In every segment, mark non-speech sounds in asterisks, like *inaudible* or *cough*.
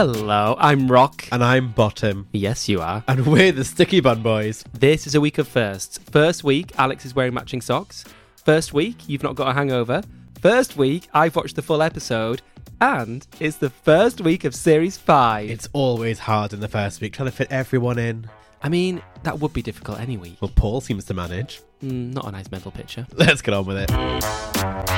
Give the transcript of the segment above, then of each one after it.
Hello, I'm Rock. And I'm Bottom. Yes, you are. And we're the Sticky Bun Boys. This is a week of firsts. First week, Alex is wearing matching socks. First week, you've not got a hangover. First week, I've watched the full episode. And it's the first week of Series 5. It's always hard in the first week trying to fit everyone in. I mean, that would be difficult any week. Well, Paul seems to manage. Mm, not a nice mental picture. Let's get on with it.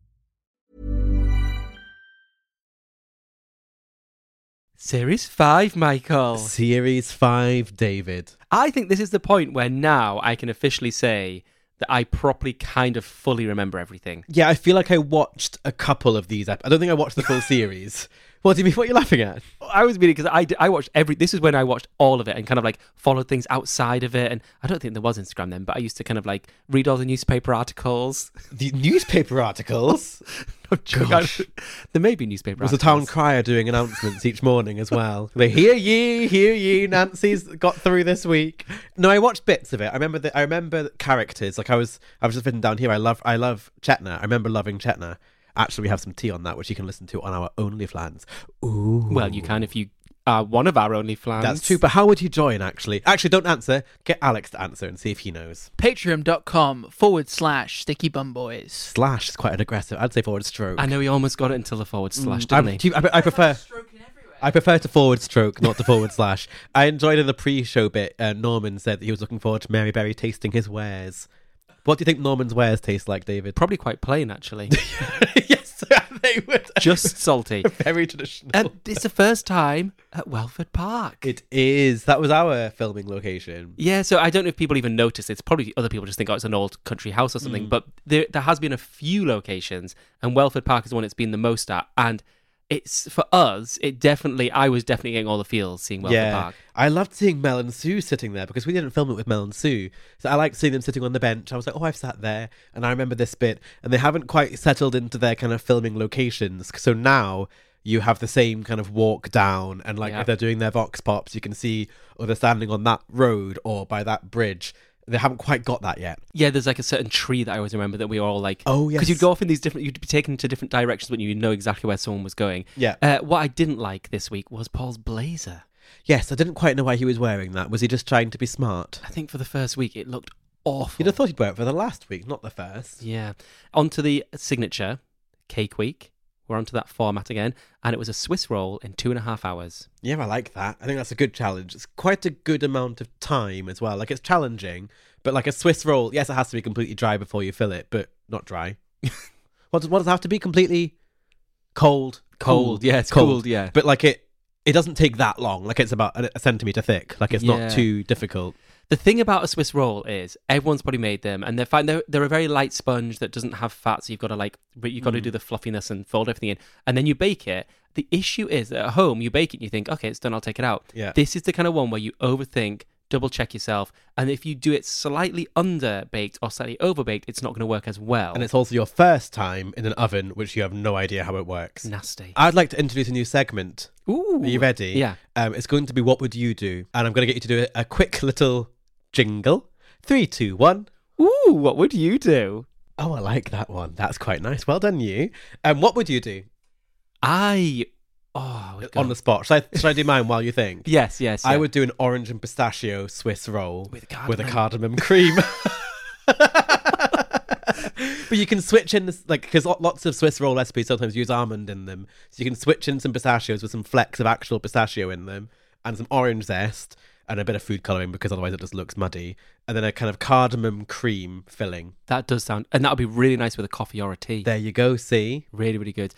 Series 5, Michael. Series 5, David. I think this is the point where now I can officially say that I properly kind of fully remember everything. Yeah, I feel like I watched a couple of these. Ep- I don't think I watched the full *laughs* series. What do you mean? What are you laughing at? I was meaning because I, I watched every. This is when I watched all of it and kind of like followed things outside of it. And I don't think there was Instagram then, but I used to kind of like read all the newspaper articles. *laughs* The newspaper articles? *laughs* No joke. Gosh. *laughs* there may be newspaper Was the town crier doing announcements each morning as well? They hear ye, hear ye. Nancy's got through this week. No, I watched bits of it. I remember the, I remember characters. Like I was, I was just written down here. I love, I love Chetna. I remember loving Chetna. Actually, we have some tea on that, which you can listen to on our OnlyFans. Ooh, Well, you can if you are one of our only flans. That's true. But how would you join? Actually, actually, don't answer. Get Alex to answer and see if he knows. Patreon.com forward slash Sticky Bun Boys. Slash is quite an aggressive. I'd say forward stroke. I know he almost got it until the forward slash, I'm- didn't do he? you- I, I prefer. I prefer to forward stroke, not to forward slash. I enjoyed in the pre-show bit. Uh, Norman said that he was looking forward to Mary Berry tasting his wares. What do you think Norman's wares taste like, David? Probably quite plain, actually. *laughs* yes, *laughs* they would. Just salty. *laughs* very traditional. Um, it's the first time at Welford Park. it is. That was our filming location. Yeah, so I don't know if people even notice. It's probably other people just think, oh, it's an old country house or Mm. something. But there, there has been a few locations, and Welford Park is the one it's been the most at. And it's for us, it definitely, I was definitely getting all the feels seeing Welford yeah, Park. I loved seeing Mel and Sue sitting there because we didn't film it with Mel and Sue. So I liked seeing them sitting on the bench. I was like, oh, I've sat there, and I remember this bit. And they haven't quite settled into their kind of filming locations. So now you have the same kind of walk down, and like Yeah. if they're doing their vox pops, you can see, or they're standing on that road or by that bridge. They haven't quite got that yet. Yeah, there's like a certain tree that I always remember that we were all like, Oh, yeah, because you'd go off in these different, you'd be taken to different directions when you know exactly where someone was going. Yeah. Uh, what I didn't like this week was Paul's blazer. Yes, I didn't quite know why he was wearing that. Was he just trying to be smart? I think for the first week it looked awful. You'd have thought he'd wear it for the last week, not the first. Yeah. On to the signature, Cake Week. We're onto that format again, and it was a Swiss roll in two and a half hours. Yeah, I like that. I think that's a good challenge. It's quite a good amount of time as well. Like it's challenging, but like a Swiss roll, yes, it has to be completely dry before you fill it, but not dry. *laughs* what does what does it have to be? Completely cold. Cold, yeah, it's cold. yeah. But like it, it doesn't take that long. Like it's about a, a centimeter thick. Like it's Yeah. not too difficult. The thing about a Swiss roll is everyone's probably made them, and they're fine. They're, they're a very light sponge that doesn't have fat, so you've got to like, but you've got to do the fluffiness and fold everything in, and then you bake it. The issue is that at home you bake it, and you think, okay, it's done, I'll take it out. Yeah. This is the kind of one where you overthink, double check yourself, and if you do it slightly under baked or slightly over baked, it's not going to work as well. And it's also your first time in an oven, which you have no idea how it works. nasty. I'd like to introduce a new segment. Ooh, Are you ready? Yeah. Um, it's going to be what would you do? And I'm going to get you to do a quick little jingle. Three, two, one. Ooh, what would you do? Oh, I like that one. That's quite nice. Well done, you. Um, what would you do I. Oh, on the spot? Should I, should I do mine while you think? *laughs* Yes, yes. I yeah. would do an orange and pistachio Swiss roll With with a cardamom. cardamom cream. *laughs* but you can switch in this like because lots of Swiss roll recipes sometimes use almond in them, so you can switch in some pistachios with some flecks of actual pistachio in them and some orange zest and a bit of food coloring because otherwise it just looks muddy, and then a kind of cardamom cream filling. That does sound, and that would be really nice with a coffee or a tea. There you go. See, really, really good.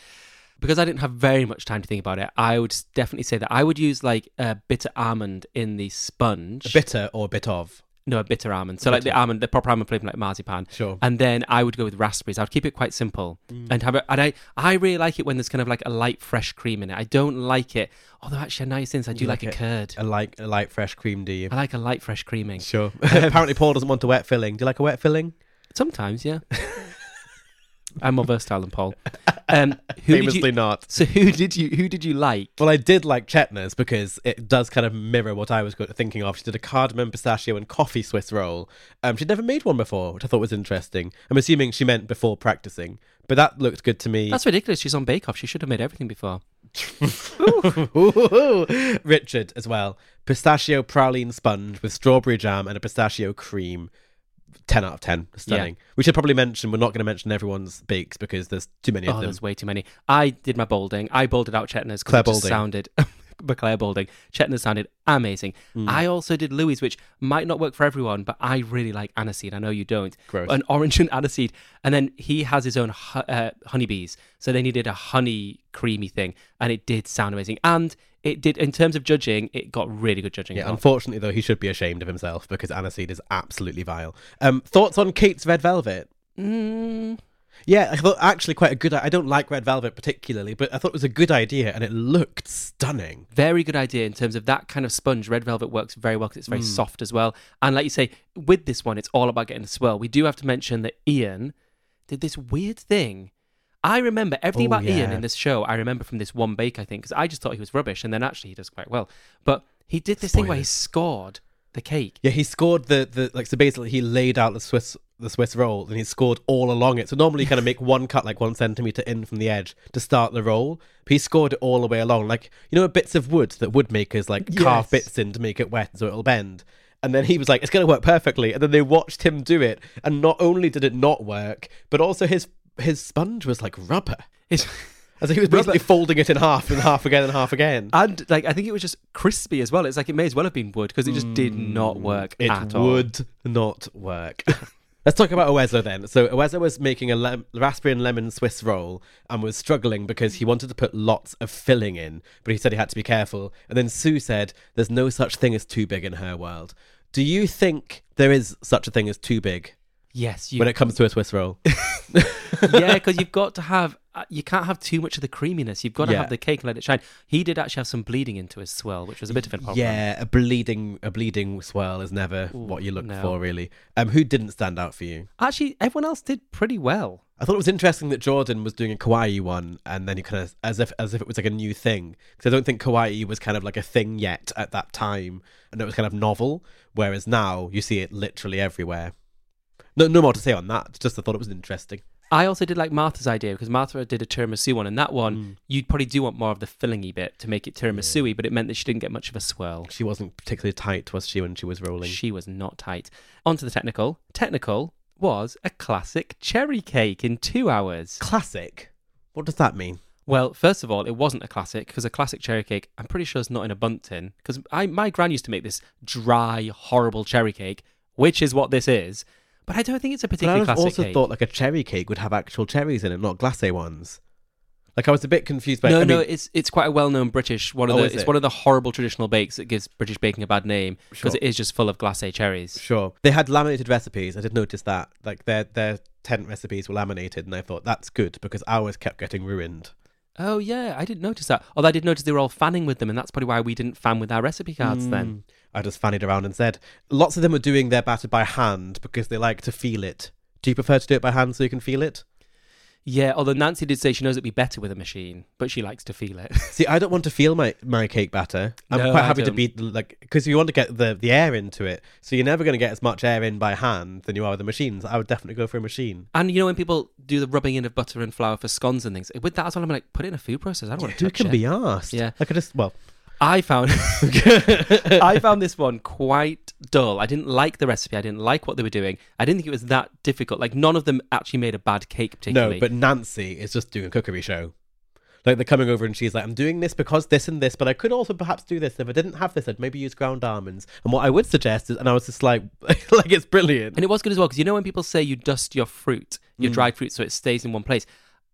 Because I didn't have very much time to think about it, I would definitely say that I would use like a bitter almond in the sponge. bitter or a bit of. No, a bitter almond. So like the almond, the proper almond flavour, like marzipan. Sure. And then I would go with raspberries. I would keep it quite simple mm. and have it. And I, I really like it when there's kind of like a light, fresh cream in it. I don't like it. Although actually, now since I do You like, like a curd. A light, a light fresh cream. Do you? I like a light, fresh creaming. Sure. Um, *laughs* Apparently, Paul doesn't want a wet filling. Do you like a wet filling? Sometimes, yeah. *laughs* I'm more versatile than Paul. Um, who did Famously you, not. So who did you who did you like? Well, I did like Chetna's because it does kind of mirror what I was thinking of. She did a cardamom, pistachio, and coffee Swiss roll. Um, she'd never made one before, which I thought was interesting. I'm assuming she meant before practicing, but that looked good to me. That's ridiculous. She's on Bake Off. She should have made everything before. *laughs* Richard as well. Pistachio praline sponge with strawberry jam and a pistachio cream. 10 out of 10. Stunning. We should probably mention, we're not going to mention everyone's beaks because there's too many oh, of Oh, them. there's way too many. I did my bolding. I bolded out Chetna's because it sounded. *laughs* Clare Balding. Chetna sounded amazing. Hmm. I also did Luis, which might not work for everyone, but I really like aniseed. I know you don't. Gross. An orange and aniseed. And then he has his own hu- uh, honeybees. So they needed a honey creamy thing. And it did sound amazing. And it did, in terms of judging, it got really good judging. Yeah, unfortunately, though, he should be ashamed of himself because aniseed is absolutely vile. Um, thoughts on Kate's Red Velvet? Mm, Yeah, I thought actually quite a good. I don't like Red Velvet particularly, but I thought it was a good idea and it looked stunning. very good idea in terms of that kind of sponge. Red velvet works very well because it's very Hmm. soft as well. And like you say, with this one, it's all about getting a swirl. We do have to mention that Iain did this weird thing. I remember everything Oh, about Iain in this show. I remember from this one bake, I think, because I just thought he was rubbish, and then actually he does quite well. But he did this thing where he scored the cake. Yeah, he scored the, the like so basically he laid out the Swiss the Swiss roll and he scored all along it. So normally you kind of make one cut like one centimeter in from the edge to start the roll. But he scored it all the way along, like you know bits of wood that wood makers like carve bits in to make it wet so it'll bend. And then he was like, "It's going to work perfectly." And then they watched him do it, and not only did it not work, but also his his sponge was like rubber. It's- As if he was basically folding it in half and half again and half again. and like I think it was just crispy as well. It's like it may as well have been wood because it just did mm, not work It at all. would not work. *laughs* Let's talk about Enwezor then. So Enwezor was making a lem- raspberry and lemon Swiss roll and was struggling because he wanted to put lots of filling in, but he said he had to be careful. And then Sue said, "There's no such thing as too big in her world." Do you think there is such a thing as too big Yes, you when it comes to a Swiss roll? *laughs* yeah, *laughs* because you've got to have, uh, you can't have too much of the creaminess. You've got to Yeah. have the cake and let it shine. He did actually have some bleeding into his swirl, which was a bit of a problem. yeah, a bleeding a bleeding swirl is never what you look no. for, really. Um, who didn't stand out for you? Actually, everyone else did pretty well. I thought it was interesting that Jordan was doing a kawaii one, and then he kind of as if as if it was like a new thing. Because I don't think kawaii was kind of like a thing yet at that time, and it was kind of novel. Whereas now you see it literally everywhere. No, no more to say on that. Just I thought it was interesting. I also did like Martha's idea because Martha did a tiramisu one, and that one Mm. you'd probably do want more of the fillingy bit to make it tiramisu but it meant that she didn't get much of a swirl. She wasn't particularly tight, was she, when she was rolling? She was not tight. On to the technical. Technical was a classic cherry cake in two hours. Classic. What does that mean? Well, first of all, it wasn't a classic because a classic cherry cake, I'm pretty sure it's not in a bundt tin. Because I my gran used to make this dry, horrible cherry cake, which is what this is. But I don't think it's a But I particularly was classic also cake. thought like a cherry cake would have actual cherries in it, not glacé ones. Like I was a bit confused by. no, I no, mean, it's it's quite a well-known British one of Oh, the is it's it? one of the horrible traditional bakes that gives British baking a bad name because Sure. it is just full of glacé cherries. Sure. They had laminated recipes. I did notice that. Like their their tent recipes were laminated and I thought that's good because ours kept getting ruined. Oh yeah, I didn't notice that. Although I did notice they were all fanning with them, and that's probably why we didn't fan with our recipe cards then. Hmm. I just fannied around and said lots of them are doing their batter by hand because they like to feel it. Do you prefer to do it by hand so you can feel it? Yeah, although Nancy did say she knows it'd be better with a machine, but she likes to feel it. *laughs* See, I don't want to feel my, my cake batter. I'm No, quite happy to be like because you want to get the, the air into it. So you're never going to get as much air in by hand than you are with the machines. I would definitely go for a machine. and you know when people do the rubbing in of butter and flour for scones and things, with that as well, I'm like, put it in a food processor. I don't want to Who touch can be asked? Yeah. I could just well. I found *laughs* I found this one quite dull. I didn't like the recipe. I didn't like what they were doing. I didn't think it was that difficult. Like none of them actually made a bad cake particularly. No, but Nancy is just doing a cookery show. Like they're coming over and she's like, I'm doing this because this and this, but I could also perhaps do this. If I didn't have this, I'd maybe use ground almonds. And what I would suggest is, and I was just like, *laughs* like it's brilliant. And it was good as well because you know when people say you dust your fruit, your Mm. dried fruit, so it stays in one place.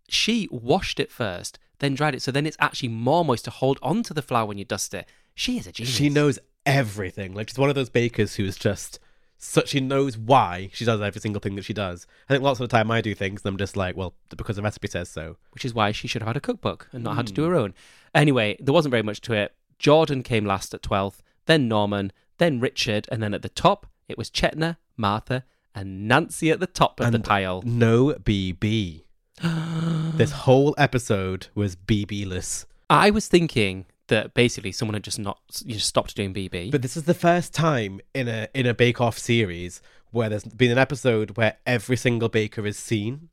She washed it first, then dried it, so then it's actually more moist to hold onto the flour when you dust it. She is a genius. She knows everything. Like she's one of those bakers who is just such. She knows why she does every single thing that she does. I think lots of the time I do things and I'm just like, well, because the recipe says so. which is why she should have had a cookbook and not had to do Hmm. her own. Anyway, there wasn't very much to it. Jordan came last at 12th, then Norman, then Richard, and then at the top, it was Chetna, Martha, and Nancy at the top of the pile. No BB. *gasps* this whole episode was BB-less. I was thinking that basically someone had just not you just stopped doing BB. But this is the first time in a in a Bake Off series where there's been an episode where every single baker is seen.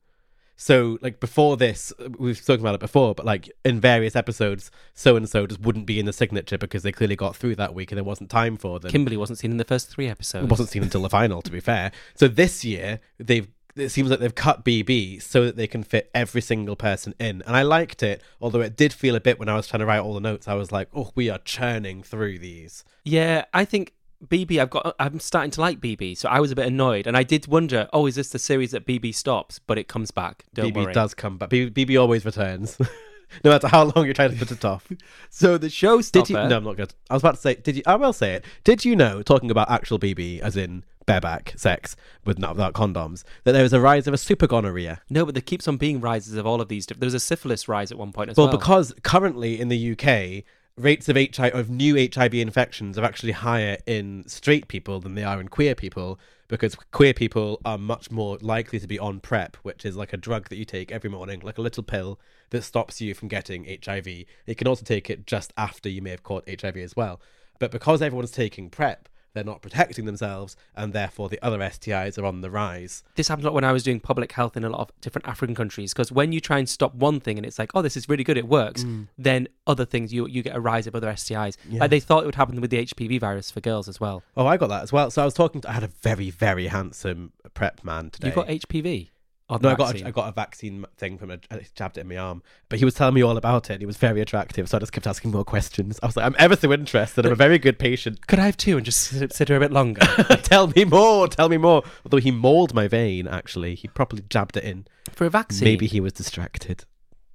So like before this, we've spoken about it before, but like in various episodes, so and so just wouldn't be in the signature because they clearly got through that week and there wasn't time for them. Kimberly wasn't seen in the first three episodes. It wasn't seen until the final, to be fair. So this year they've it seems like they've cut BB so that they can fit every single person in, and I liked it. Although it did feel a bit when I was trying to write all the notes, I was like, "Oh, we are churning through these." Yeah, I think BB. I've got. I'm starting to like BB, so I was a bit annoyed, and I did wonder. Oh, is this the series that BB stops? But it comes back. Don't BB worry. does come back. BB, BB always returns, *laughs* no matter how long you're trying to put it off. *laughs* So the showstopper. Did you? No, I'm not good. I was about to say. Did you? I will say it. Did you know? Talking about actual BB, as in bareback sex with not without condoms, that there was a rise of a super gonorrhea. No, but there keeps on being rises of all of these. There was a syphilis rise at one point as Well, well. because currently in the UK, rates of HIV of new HIV infections are actually higher in straight people than they are in queer people because queer people are much more likely to be on PrEP, which is like a drug that you take every morning, like a little pill that stops you from getting HIV. You can also take it just after you may have caught HIV as well. But because everyone's taking PrEP, they're not protecting themselves, and therefore the other STIs are on the rise. this happened a lot when I was doing public health in a lot of different African countries. Because when you try and stop one thing and it's like, oh, this is really good, it works, Mm. then other things you you get a rise of other STIs. Like they thought it would happen with the HPV virus for girls as well. Oh, I got that as well. So I was talking to, I had a very, very handsome PrEP man today. You've got HPV. Or No, I got a, I got a vaccine thing from a I jabbed it in my arm, but he was telling me all about it. and He was very attractive, so I just kept asking more questions. I was like, I'm ever so interested. I'm a very good patient. *laughs* Could I have two and just sit, sit here a bit longer? *laughs* tell me more. Tell me more. Although he mauled my vein, actually, he properly jabbed it in. for a vaccine? Maybe he was distracted.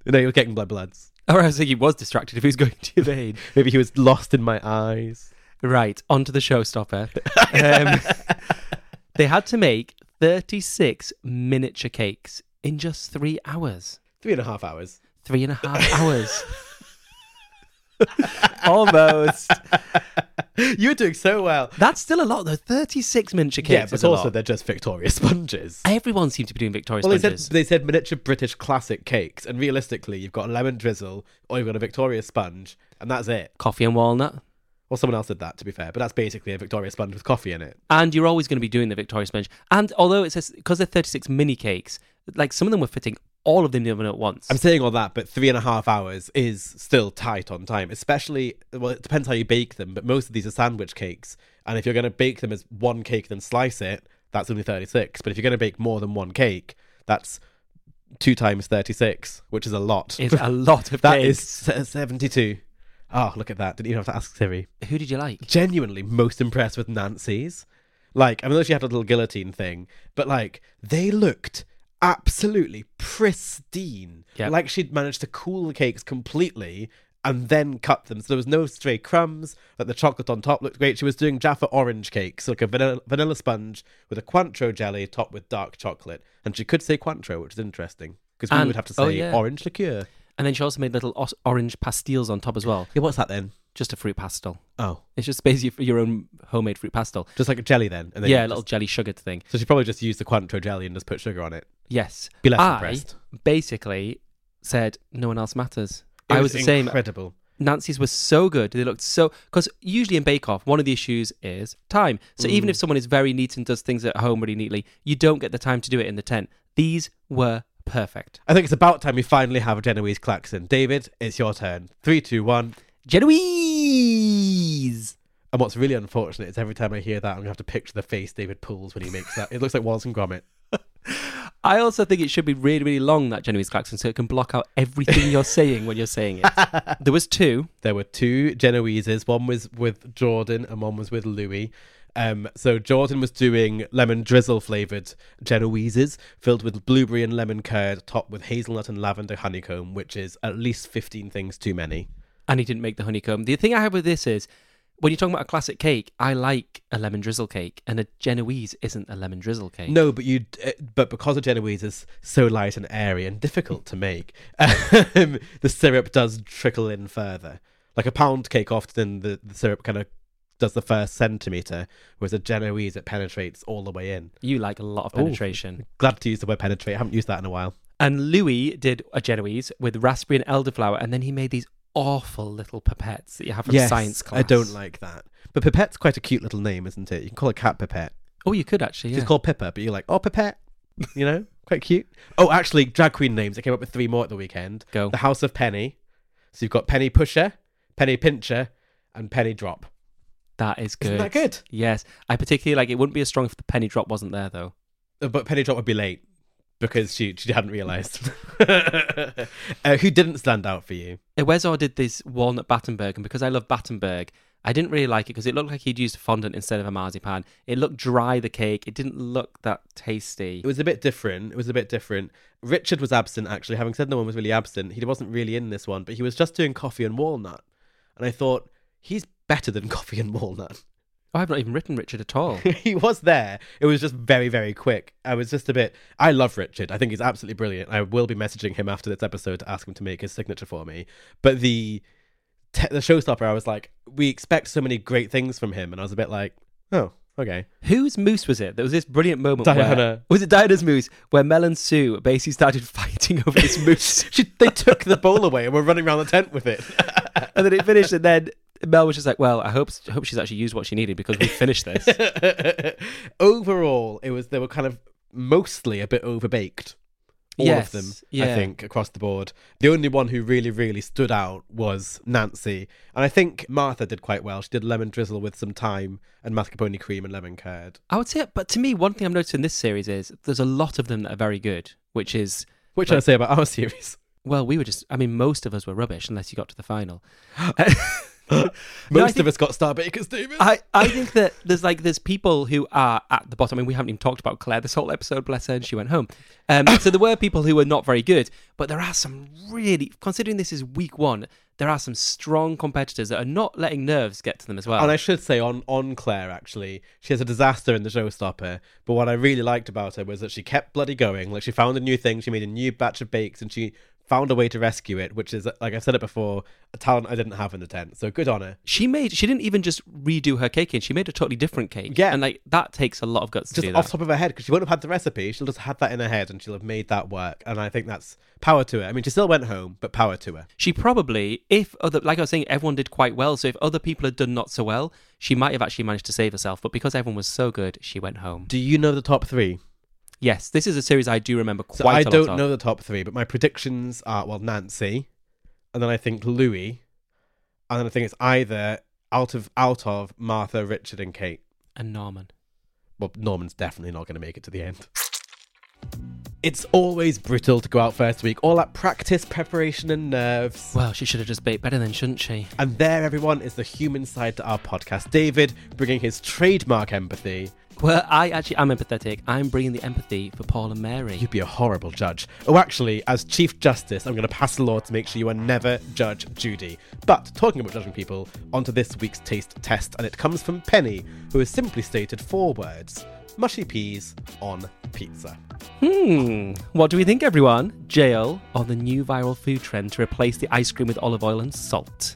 No, he was getting blood bloods. Or I was thinking he was distracted if he was going to your vein. *laughs* Maybe he was lost in my eyes. Right, on to the showstopper. um, they had to make 36 miniature cakes in just three hours. Three and a half hours. Three and a half *laughs* hours. *laughs* Almost. you were doing so well. That's still a lot, though. 36 miniature cakes yeah, but also they're just Victoria sponges. Everyone seemed to be doing Victoria Well, they sponges. said they said miniature British classic cakes, and realistically, you've got a lemon drizzle or you've got a Victoria sponge, and that's it. Coffee and walnut. Well, someone else did that, to be fair, but that's basically a Victoria sponge with coffee in it. And you're always going to be doing the Victoria sponge. And although it says, because they're 36 mini cakes, like some of them were fitting all of them in the oven at once. I'm saying all that, but three and a half hours is still tight on time, especially, well, it depends how you bake them, but most of these are sandwich cakes, and if you're going to bake them as one cake then slice it, that's only 36. But if you're going to bake more than one cake, that's two times 36, which is a lot. It's a lot of *laughs* That cakes. is 72. Oh, look at that. Didn't even have to ask Siri. Who did you like? genuinely most impressed with Nancy's. Like, I know she had a little guillotine thing, but like, they looked absolutely pristine. Yep. Like she'd managed to cool the cakes completely and then cut them. So there was no stray crumbs. Like the chocolate on top looked great. She was doing Jaffa orange cakes, like a vanilla, vanilla sponge with a Cointreau jelly topped with dark chocolate. And she could say Cointreau, which is interesting because we And- would have to oh, say oh, yeah. orange liqueur. And then she also made little os- orange pastilles on top as well. Yeah, what's that then? Just a fruit pastel. Oh, It's just basically for your own homemade fruit pastel. just like a jelly then. And then yeah, you a little just- jelly sugared thing. So she probably just used the Cointreau jelly and just put sugar on it. Yes. Be less I impressed. basically said no one else matters. It I was the same. Incredible. Nancy's was so good. They looked so because usually in Bake Off, one of the issues is time. So even mm. if someone is very neat and does things at home really neatly, you don't get the time to do it in the tent. These were perfect. I think it's about time we finally have a Genoese klaxon. David, it's your turn. Three, two, one. Genoese. And what's really unfortunate is every time I hear that, I'm gonna have to picture the face David pulls when he makes that. It looks like Wallace and Gromit. *laughs* I also think it should be really, really long, that Genoese klaxon, so it can block out everything you're *laughs* saying when you're saying it. There was two. There were two Genoeses. One was with Jordan, and one was with Luis. Um, so Jordan was doing lemon drizzle flavored Genoeses filled with blueberry and lemon curd, topped with hazelnut and lavender honeycomb, which is at least 15 things too many. and he didn't make the honeycomb. The thing I have with this is when you're talking about a classic cake, I like a lemon drizzle cake, and a Genoese isn't a lemon drizzle cake. No, but you, uh, but because a Genoese is so light and airy and difficult to make, *laughs* um, the syrup does trickle in further. Like a pound cake, often the, the syrup kind of does the first centimeter, whereas a Genoese it penetrates all the way in. You like a lot of Ooh. penetration. Glad to use the word penetrate. I haven't used that in a while. And Luis did a Genoese with raspberry and elderflower, and then he made these awful little pipettes that you have from science class. I don't like that. But Pipette's quite a cute little name, isn't it? You can call a cat Pipette. Oh, you could actually. Yeah. She's called Pippa, but you're like, oh, Pipette. You know, quite cute. Oh, actually, drag queen names. I came up with three more at the weekend. Go. The House of Penny. So you've got Penny Pusher, Penny Pincher, and Penny Drop. That is good. Isn't that good? Yes, I particularly like. It wouldn't be as strong if the penny drop wasn't there, though. Uh, But Penny Drop would be late because she she hadn't realised. *laughs* *laughs* uh, who didn't stand out for you? Wezor did this walnut Battenberg, and because I love Battenberg, I didn't really like it because it looked like he'd used fondant instead of a marzipan. It looked dry, the cake. It didn't look that tasty. It was a bit different. It was a bit different. Richard was absent, actually. Having said no one was really absent, he wasn't really in this one, but he was just doing coffee and walnut. And I thought, he's better than coffee and walnut. Oh, I've not even written Richard at all. *laughs* he was there. It was just very, very quick. I was just a bit. I love Richard. I think he's absolutely brilliant. I will be messaging him after this episode to ask him to make his signature for me. But the te- the showstopper, I was like, we expect so many great things from him, and I was a bit like, oh, okay. Whose moose was it? There was this brilliant moment. Diana. Where, was it Diana's moose? Where Mel and Sue basically started *laughs* fighting over this moose. *laughs* She, they took the bowl away and were running around the tent with it. and then it finished, and then Mel was just like, "Well, I hope hope she's actually used what she needed because we finished this." *laughs* Overall, it was they were kind of mostly a bit overbaked. All Yes, of them, I think, across the board. The only one who really, really stood out was Nancy. And I think Martha did quite well. She did lemon drizzle with some thyme and mascarpone cream and lemon curd. I would say, but to me, one thing I've noticed in this series is there's a lot of them that are very good, which is Which Right. I say about our series. well, we were just. I mean, most of us were rubbish unless you got to the final. *gasps* *laughs* *laughs* Most No, I of us got Star Bakers, David. I, I think that there's like there's people who are at the bottom. I mean, we haven't even talked about Claire this whole episode. Bless her, and she went home. Um, so there were people who were not very good, but there are some really. Considering this is week one, there are some strong competitors that are not letting nerves get to them as well. And I should say on on Claire actually, she has a disaster in the showstopper. But what I really liked about her was that she kept bloody going. Like she found a new thing, she made a new batch of bakes, and she found a way to rescue it. Which is, like I've said it before, a talent I didn't have in the tent. So good on her. she made. She didn't even just redo her cake, and she made a totally different cake. Yeah. and like that takes a lot of guts to Just off top of her head because she wouldn't have had the recipe. She'll just have that in her head, and she'll have made that work. And I think that's power to her. I mean, she still went home, but power to her. She probably, if other, like I was saying, everyone did quite well. So if other people had done not so well, she might have actually managed to save herself. But because everyone was so good, she went home. Do you know the top three? Yes, this is a series I do remember quite So I lot don't know the top three, but my predictions are well Nancy, and then I think Luis, and then I think it's either out of out of Martha, Richard, and Kate. And Norman. Well, Norman's definitely not going to make it to the end. It's always brutal to go out first week. All that practice, preparation, and nerves. Well, she should have just baked better then, shouldn't she? And there, everyone, is the human side to our podcast. David bringing his trademark empathy. Well, I actually am empathetic. I'm bringing the empathy for Paul and Mary. You'd be a horrible judge. Oh, actually, as Chief Justice, I'm going to pass a law to make sure you are never Judge Judy. But talking about judging people, onto this week's taste test, and it comes from Penny, who has simply stated four words mushy peas on pizza. Hmm. What do we think, everyone? Jail or the new viral food trend to replace the ice cream with olive oil and salt?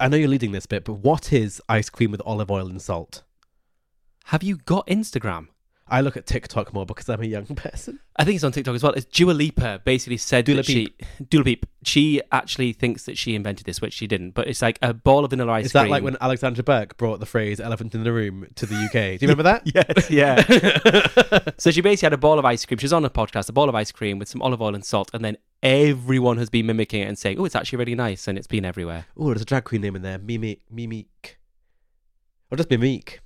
I know you're leading this bit, but what is ice cream with olive oil and salt? Have you got Instagram? I look at TikTok more because I'm a young *laughs* person. I think it's on TikTok as well. It's Dua Lipa basically said Dua that she Dua Lipa, she actually thinks that she invented this, which she didn't. But it's like a ball of vanilla ice Is cream. that like when Alexandra Burke brought the phrase "elephant in the room" to the UK? Do you remember that? *laughs* yes, *laughs* yeah. so she basically had a ball of ice cream. She was on a podcast, a ball of ice cream with some olive oil and salt, and then everyone has been mimicking it and saying, "Oh, it's actually really nice," and it's been everywhere. Oh, there's a drag queen name in there. Mimic, Mimic, or just Mimique.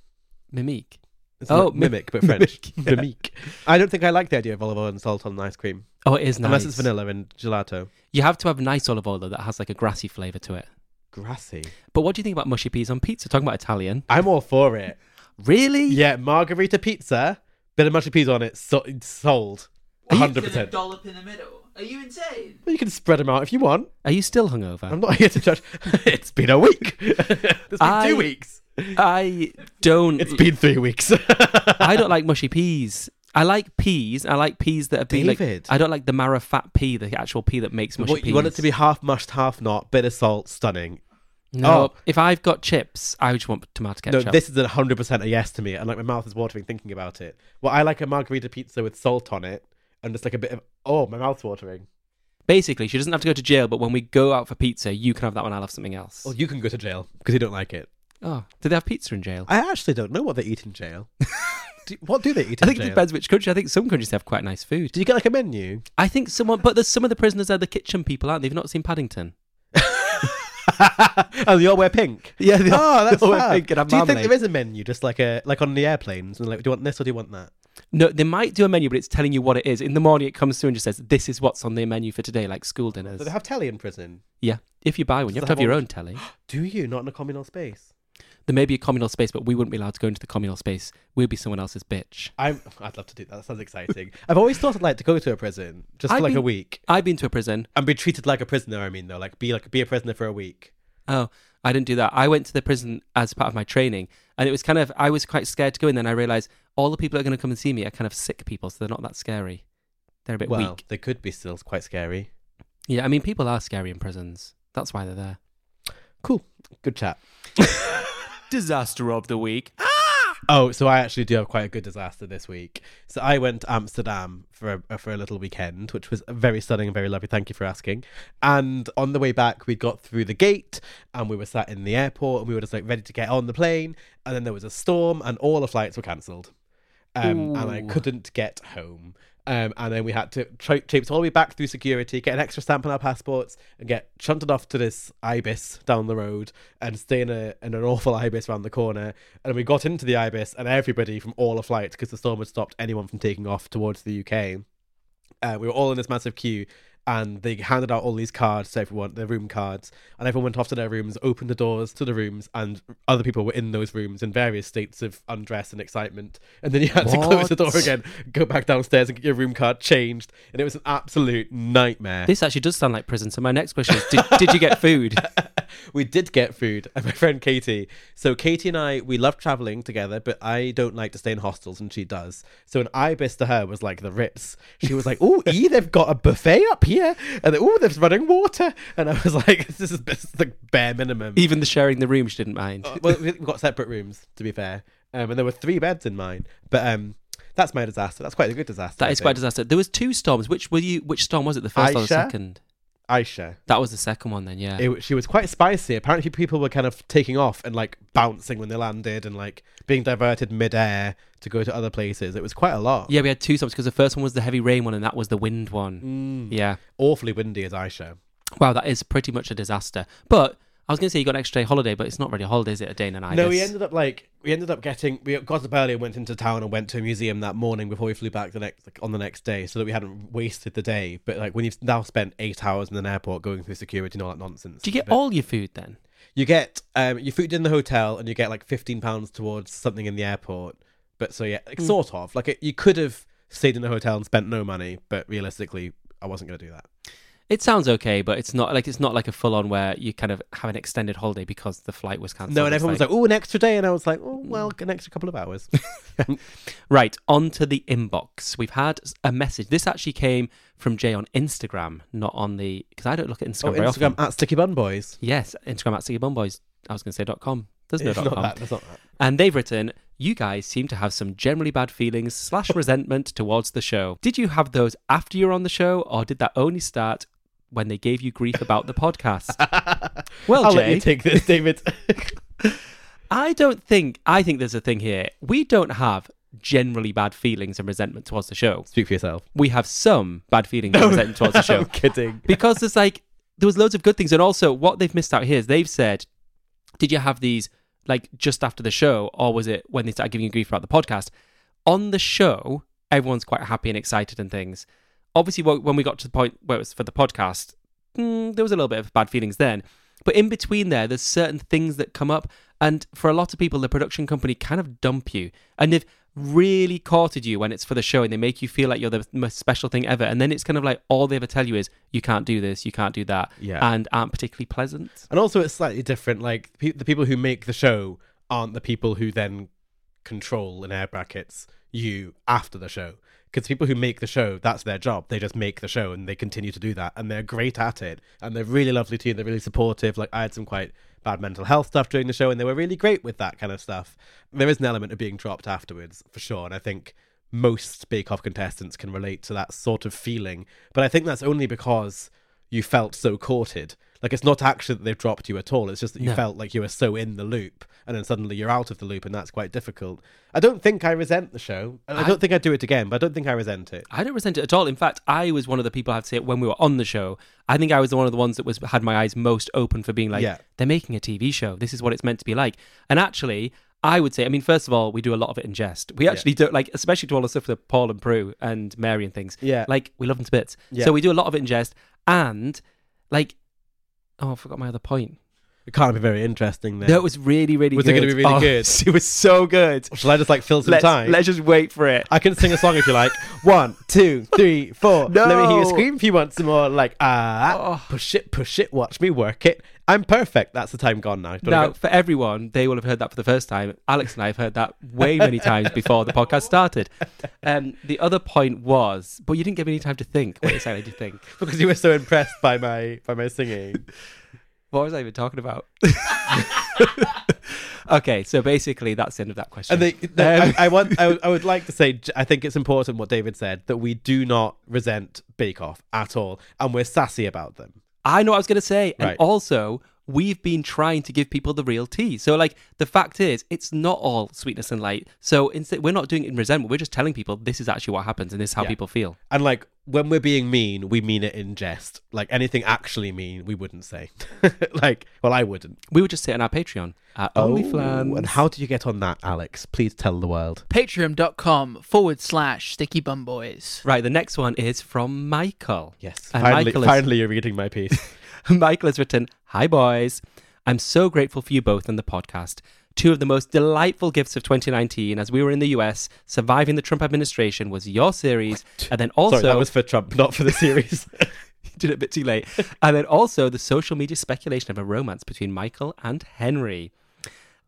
Mimique. It's Oh, mi- mimic, but French. mimic, yeah. Mimique. I don't think I like the idea of olive oil and salt on ice cream, Oh, it is nice. unless it's vanilla and gelato. You have to have nice olive oil though that has like a grassy flavour to it. Grassy. But what do you think about mushy peas on pizza? Talking about Italian. I'm all for it. Really? Yeah, margarita pizza, bit of mushy peas on it, so, sold. Hundred percent. dollop in the middle. Are you insane? Well, you can spread them out if you want. Are you still hungover? I'm not here to judge. *laughs* it's been a week. *laughs* it's been I- two weeks. I don't. It's been three weeks. I don't like mushy peas. I like peas. I like peas that have been David. like. I don't like the marrow fat pea, the actual pea that makes mushy What, peas. you want it to be half mushed, half not, bit of salt, stunning. No, Oh. if I've got chips, I just want tomato ketchup. No, this is a hundred percent a yes to me, and like my mouth is watering thinking about it. Well, I like a margarita pizza with salt on it, and just like a bit of oh, my mouth's watering. Basically, she doesn't have to go to jail, but when we go out for pizza, you can have that one. I'll have something else. Well, you can go to jail because you don't like it. Oh, do they have pizza in jail? I actually don't know what they eat in jail. *laughs* do, what do they eat I in think jail? it depends which country. I think some countries have quite nice food. Do you get like a menu? I think someone, but there's some of the prisoners are the kitchen people, aren't they? You've not seen Paddington. *laughs* oh, they all wear pink. Yeah, they ah, all- oh, that's they all wear pink Do you think there is a menu, just like a like on the airplanes? And like, do you want this or do you want that? No, they might do a menu, but it's telling you what it is. In the morning, it comes through and just says, "This is what's on the menu for today," like school dinners. Do they have telly in prison? yeah, if you buy one, you have to have have your own telly. *gasps* Do you? Not in a communal space. There may be a communal space, but we wouldn't be allowed to go into the communal space. We'd be someone else's bitch. I'm, I'd love to do that. That sounds exciting. I've always thought I'd like to go to a prison just for I've like a been- week I've been to a prison. and be treated like a prisoner. I mean, though, like be like be a prisoner for a week. Oh, I didn't do that. I went to the prison as part of my training, and it was kind of I was quite scared to go in. Then I realized all the people that are going to come and see me are kind of sick people, so they're not that scary. They're a bit well, weak. they could be still quite scary. Yeah, I mean, people are scary in prisons. That's why they're there. Cool, good chat. *laughs* Disaster of the week. Oh, so I actually do have quite a good disaster this week. So I went to Amsterdam for a, for a little weekend, which was very stunning and very lovely. Thank you for asking. And on the way back, we got through the gate and we were sat in the airport and we were just like ready to get on the plane. And then there was a storm and all the flights were cancelled. Um, and I couldn't get home. Um, and then we had to tra- traipse all the way back through security, get an extra stamp on our passports, and get shunted off to this ibis down the road, and stay in, a, in an awful ibis around the corner. And we got into the ibis, and everybody from all the flights, because the storm had stopped anyone from taking off towards the UK. Uh, we were all in this massive queue, and they handed out all these cards to everyone, their room cards, and everyone went off to their rooms, opened the doors to the rooms, and other people were in those rooms in various states of undress and excitement. And then you had to close the door again, go back downstairs and get your room card changed, and it was an absolute nightmare. This actually does sound like prison. So my next question is: Did, did you get food? *laughs* we did get food and my friend katie so katie and i we love traveling together but i don't like to stay in hostels and she does so an ibis to her was like the ritz she was like oh e they've got a buffet up here and oh there's running water and i was *laughs* like this is, this is the bare minimum Even the sharing the room, she didn't mind. Uh, well we've got separate rooms to be fair um, and there were three beds in mine but um that's my disaster that's quite a good disaster That I is quite a disaster. There was two storms. Which were you? Which storm was it? The first or the second? Aisha That was the second one. Then yeah. it, she was quite spicy. Apparently, people were kind of taking off and like bouncing when they landed and like being diverted mid-air to go to other places. It was quite a lot. yeah, we had two storms because the first one was the heavy rain one, and that was the wind one. Mm. Yeah. Awfully windy as Aisha. Wow, that is pretty much a disaster. But I was going to say you got an extra day holiday, but it's not really a holiday, is it? A day and a night. No, we ended up like we ended up getting we got up early and went into town and went to a museum that morning before we flew back the next like, on the next day, so that we hadn't wasted the day. But like when you've now spent eight hours in an airport going through security and all that nonsense, Do you get all your food then? you get um your food in the hotel and you get like fifteen pounds towards something in the airport. But so yeah, like, sort of like it, you could have stayed in a hotel and spent no money, but realistically, I wasn't going to do that. It sounds okay, but it's not like it's not like a full on where you kind of have an extended holiday because the flight was cancelled. No, and everyone was like, "Oh, an extra day," and I was like, "Oh, mm. well, an extra couple of hours." *laughs* Right, on to the inbox. We've had a message. This actually came from Jay on Instagram, not on the because I don't look at oh, Instagram oh, very Instagram often. at Sticky Bun Boys. Yes, Instagram at Sticky Bun Boys. I was going to say dot com. There's no It's dot not com. that. That's not that. And they've written, "You guys seem to have some generally bad feelings slash resentment towards the show. Did you have those after you were on the show, or did that only start when they gave you grief about the podcast?" *laughs* well, I'll Jay, let you take this, *laughs* David. I don't think. I think there's a thing here. We don't have generally bad feelings and resentment towards the show. Speak for yourself. We have some bad feelings and resentment towards the *laughs* show. I'm kidding. because there's like there was loads of good things, and also what they've missed out here is they've said, "Did you have these like just after the show, or was it when they started giving you grief about the podcast?" On the show, everyone's quite happy and excited and things. Obviously, when we got to the point where it was for the podcast, mm, there was a little bit of bad feelings then. But in between there, there's certain things that come up, and for a lot of people, the production company kind of dump you, and they've really courted you when it's for the show, and they make you feel like you're the most special thing ever, and then it's kind of like all they ever tell you is you can't do this, you can't do that, Yeah. and aren't particularly pleasant. And also, it's slightly different. Like pe- the people who make the show aren't the people who then control in air brackets you after the show. Because people who make the show, that's their job. They just make the show and they continue to do that, and they're great at it. And they're really lovely to you. They're really supportive. Like I had some quite bad mental health stuff during the show, and they were really great with that kind of stuff. There is an element of being dropped afterwards for sure, and I think most Bake Off contestants can relate to that sort of feeling. But I think that's only because you felt so courted. Like it's not actually that they've dropped you at all. It's just that you No. felt like you were so in the loop, and then suddenly you're out of the loop, and that's quite difficult. I don't think I resent the show. I, I- don't think I'd do it again, but I don't think I resent it. I don't resent it at all. In fact, I was one of the people I have to say when we were on the show. I think I was one of the ones that was had my eyes most open for being like, Yeah. they're making a TV show. This is what it's meant to be like. And actually, I would say, I mean, first of all, we do a lot of it in jest. We actually do like, especially to all the stuff with Paul and Prue and Mary and things. Yeah. like we love them to bits. Yeah. So we do a lot of it in jest, and like, oh, I forgot my other point. It can't be very interesting then. No, it was really, really. Was it good. gonna be really Oh, good? *laughs* It was so good. Shall I just like fill some Let's, time? let's just wait for it. I can sing a song if you like. *laughs* One, two, three, four. Let me hear you No. scream if you want some more. Like ah, Oh. push it, push it. Watch me work it. I'm perfect. That's the time gone now. Do you wanna Now, go? for everyone, they will have heard that for the first time. Alex and I have heard that way many times before the podcast started. Um, the other point was, but you didn't give me any time to think. What exactly did you think? *laughs* because you were so impressed by my by my singing. What was I even talking about? *laughs* okay, so basically, that's the end of that question. And they, the- Um, I, I want, I, would- I would like to say, I think it's important what David said that we do not resent Bake Off at all, and we're sassy about them. I know what I was going to say. And also, we've been trying to give people the real tea. So, like, the fact is, it's not all sweetness and light. So, instead, we're not doing it in resentment. We're just telling people this is actually what happens and this is how Yeah. people feel. And like when we're being mean, we mean it in jest. Like anything actually mean, we wouldn't say. *laughs* like, well, I wouldn't. We would just say it on our Patreon at oh, OnlyFans. Oh, and how do you get on that, Alex? Please tell the world. Patreon.com forward slash Sticky Bun Boys. Right, the next one is from Michael. Yes, And finally, Michael is- finally, you're reading my piece. *laughs* Michael has written, Hi, boys. I'm so grateful for you both and the podcast. Two of the most delightful gifts of 2019 as we were in the US surviving the Trump administration was your series, and then also. Sorry, that was for Trump, not for the series. *laughs* *laughs* did it a bit too late. and then also the social media speculation of a romance between Michael and Henry.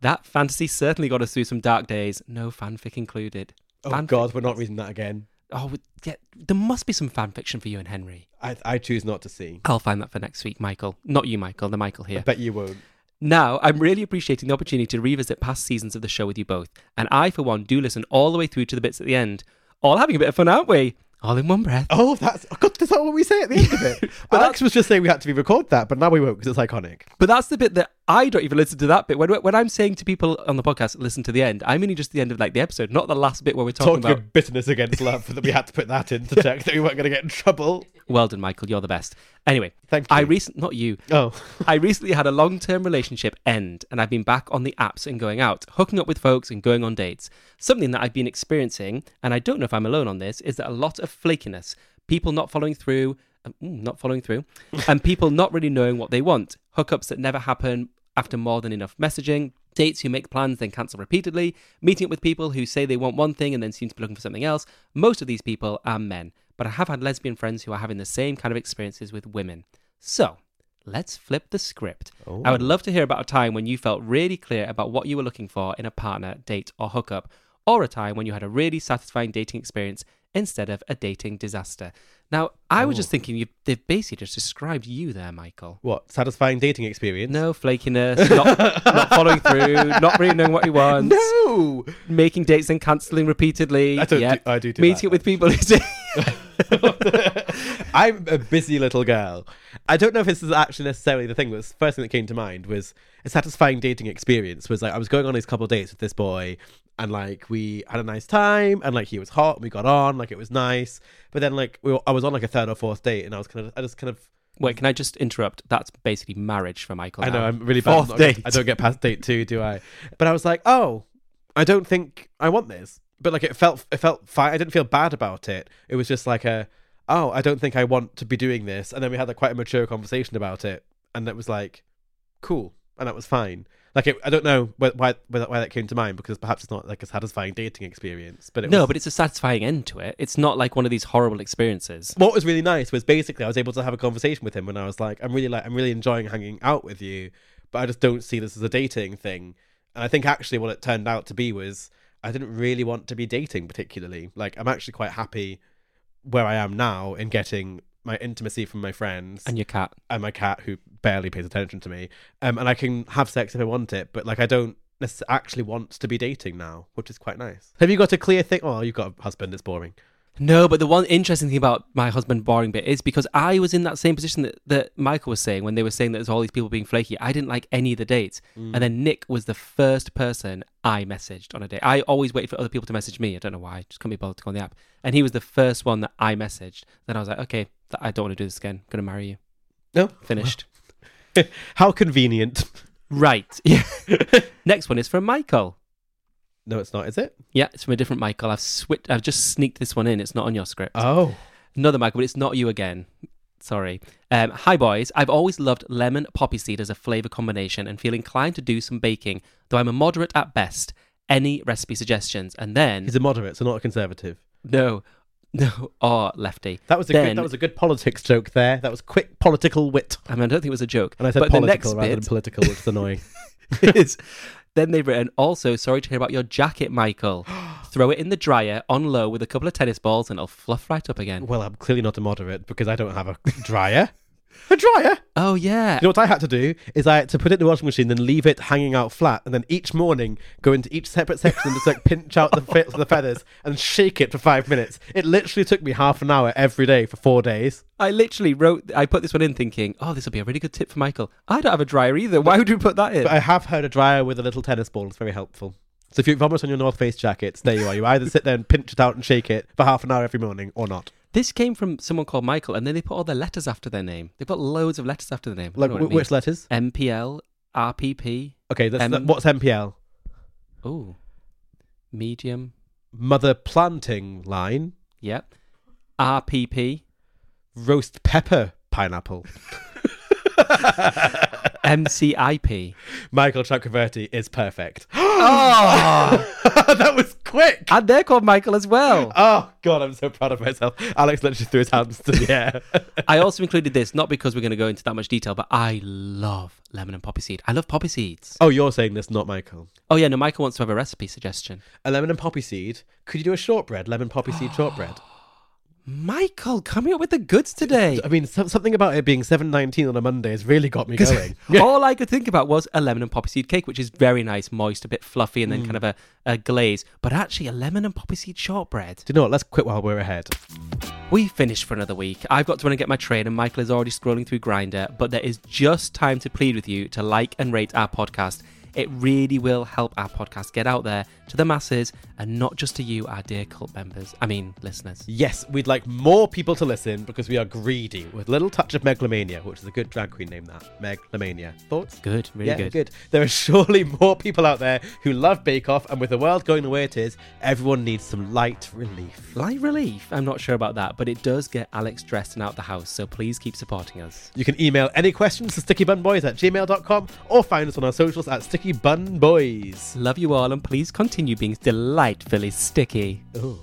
That fantasy certainly got us through some dark days, no fanfic included. oh Fanfic- God, we're not reading that again. Oh, yeah, there must be some fan fiction for you and Henry. I, I choose not to see. I'll find that for next week, Michael. Not you, Michael, the Michael here. I bet you won't. Now, I'm really appreciating the opportunity to revisit past seasons of the show with you both, and I, for one, do listen all the way through to the bits at the end. All having a bit of fun, aren't we? All in one breath. Oh, that's oh God, that's not what we say at the end of it. *laughs* but Alex was just saying we had to re-record that, but now we won't because it's iconic. But that's the bit that I don't even listen to that bit. When, when I'm saying to people on the podcast, listen to the end, I mean just the end of like the episode, not the last bit where we're talking, Talking about. of bitterness against love, that we had to put that in to check that we weren't going to get in trouble. Well done, Michael. You're the best. Anyway, Thank you. I recent not you. Oh, *laughs* I recently had a long term relationship end, and I've been back on the apps and going out, hooking up with folks and going on dates. Something that I've been experiencing, and I don't know if I'm alone on this, is that a lot of flakiness, people not following through, um, mm, not following through, and people not really knowing what they want, hookups that never happen after more than enough messaging. Dates who make plans then cancel repeatedly, meeting up with people who say they want one thing and then seem to be looking for something else. Most of these people are men, but I have had lesbian friends who are having the same kind of experiences with women. So, let's flip the script. I would oh. love to hear about a time when you felt really clear about what you were looking for in a partner, date, or hookup, or a time when you had a really satisfying dating experience instead of a dating disaster. Now, I was just oh. thinking you they've basically just described you there, Michael. what satisfying dating experience? No flakiness, not, not following through, not really knowing what he wants, no. making dates and cancelling repeatedly. I don't yeah. do- I do do meeting up with people. *laughs* I'm a busy little girl. I don't know if this is actually necessarily the thing. But the first thing that came to mind was a satisfying dating experience. Was like I was going on these couple dates with this boy, and like we had a nice time, and like he was hot, and we got on, like it was nice. But then like we were, I was on like a third or fourth date, and I was kind of I just kind of Wait, can I just interrupt? That's basically marriage for Michael. I know now. I'm really bad. Fourth date. I don't get past date two, do I? But I was like, oh, I don't think I want this. But like it felt, it felt fine. I didn't feel bad about it. It was just like a, oh, I don't think I want to be doing this. And then we had like quite a mature conversation about it, and it was like, cool, and that was fine. Like it, I don't know why, why why that came to mind because perhaps it's not like a satisfying dating experience. But it No, was, but it's a satisfying end to it. It's not like one of these horrible experiences. what was really nice was basically I was able to have a conversation with him when I was like, I'm really like I'm really enjoying hanging out with you, but I just don't see this as a dating thing. And I think actually what it turned out to be was I didn't really want to be dating particularly. Like I'm actually quite happy where I am now in getting my intimacy from my friends And your cat. and my cat who barely pays attention to me. Um, and I can have sex if I want it, but like I don't actually want to be dating now, which is quite nice. Have you got a clear thing? Oh, you've got a husband. It's boring. No, but the one interesting thing about my husband boring bit is because I was in that same position that, that Michael was saying when they were saying that there's all these people being flaky. I didn't like any of the dates. And then Nick was the first person I messaged on a date. I always wait for other people to message me. I don't know why. Just couldn't be bothered to go on the app. And he was the first one that I messaged. Then I was like, okay, th- I don't want to do this again. I'm going to marry you. No, Finished. *laughs* How convenient. right. *laughs* Yeah. Next one is from Michael. No, it's not, is it? Yeah, it's from a different Michael. I've switched. I've just sneaked this one in. It's not on your script. Oh. Another Michael, but it's not you again. Sorry. Um, hi, boys. I've always loved lemon poppy seed as a flavour combination and feel inclined to do some baking, though I'm a moderate at best. Any recipe suggestions? And then, He's a moderate, so not a conservative. no, *laughs* no, or lefty. That was a Then- good, that was a good politics joke there. That was quick political wit. I mean, I don't think it was a joke. And I said but political rather than political, which is annoying. is *laughs* *laughs* then they've written, also, sorry to hear about your jacket, Michael. *gasps* Throw it in the dryer on low with a couple of tennis balls and it'll fluff right up again. well, I'm clearly not a moderate because I don't have a dryer. A dryer? Oh, yeah. You know what I had to do is I had to put it in the washing machine, then leave it hanging out flat, and then each morning go into each separate section and just like pinch out the fe- the feathers and shake it for five minutes. It literally took me half an hour every day for four days. I literally wrote, I put this one in thinking, oh, this will be a really good tip for Michael. I don't have a dryer either. Why would we put that in? But I have heard a dryer with a little tennis ball. It's very helpful. So if you vomit on your North Face jackets, there you are. You either sit there and pinch it out and shake it for half an hour every morning, or not. This came from someone called Michael, and then they put all their letters after their name. They put loads of letters after their name. I Like don't know what it which letters? MPL, RPP. Okay, that's, that- what's MPL? Oh, medium. Mother planting line, Yep. RPP. roast pepper pineapple. *laughs* *laughs* MCIP. Michael Chakraverty is perfect. *gasps* Oh, *laughs* that was quick. and they're called Michael as well. Oh god, I'm so proud of myself. Alex literally threw his hands to the *laughs* air. I also included this not because we're going to go into that much detail, but I love lemon and poppy seed. I love poppy seeds. oh, you're saying this, not Michael. Oh yeah, no, Michael wants to have a recipe suggestion. A lemon and poppy seed. Could you do a shortbread? Lemon poppy seed shortbread. Michael, coming up with the goods today. I mean, some, something about it being 7.19 on a Monday has really got me *laughs* going. *laughs* All I could think about was a lemon and poppy seed cake, which is very nice, moist, a bit fluffy, and then mm. kind of a, a glaze. But actually, a lemon and poppy seed shortbread. Do you know what? Let's quit while we're ahead. We finished for another week. I've got to run and get my train, and Michael is already scrolling through Grindr. But there is just time to plead with you to like and rate our podcast. It really will help our podcast get out there to the masses and not just to you, our dear cult members. I mean, listeners. Yes, we'd like more people to listen because we are greedy with a little touch of megalomania, which is a good drag queen name that. Megalomania. Thoughts? Good, really yeah, good. good. There are *laughs* surely more people out there who love Bake Off, and with the world going the way it is, everyone needs some light relief. Light relief. I'm not sure about that, but it does get Alex dressed and out the house, so please keep supporting us. You can email any questions to stickybunboys at gmail.com or find us on our socials at stickybunboys. Love you all, and please continue being delightfully sticky. Ooh.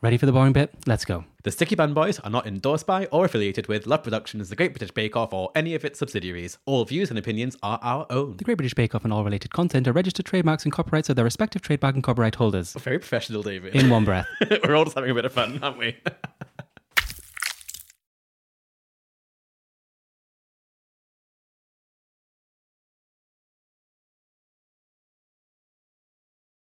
Ready for the boring bit? Let's go. The Sticky Bun Boys are not endorsed by or affiliated with Love Productions, The Great British Bake Off, or any of its subsidiaries. All views and opinions are our own. The Great British Bake Off and all related content are registered trademarks and copyrights of their respective trademark and copyright holders. Very professional, David. In one breath. *laughs* We're all just having a bit of fun, aren't we? *laughs*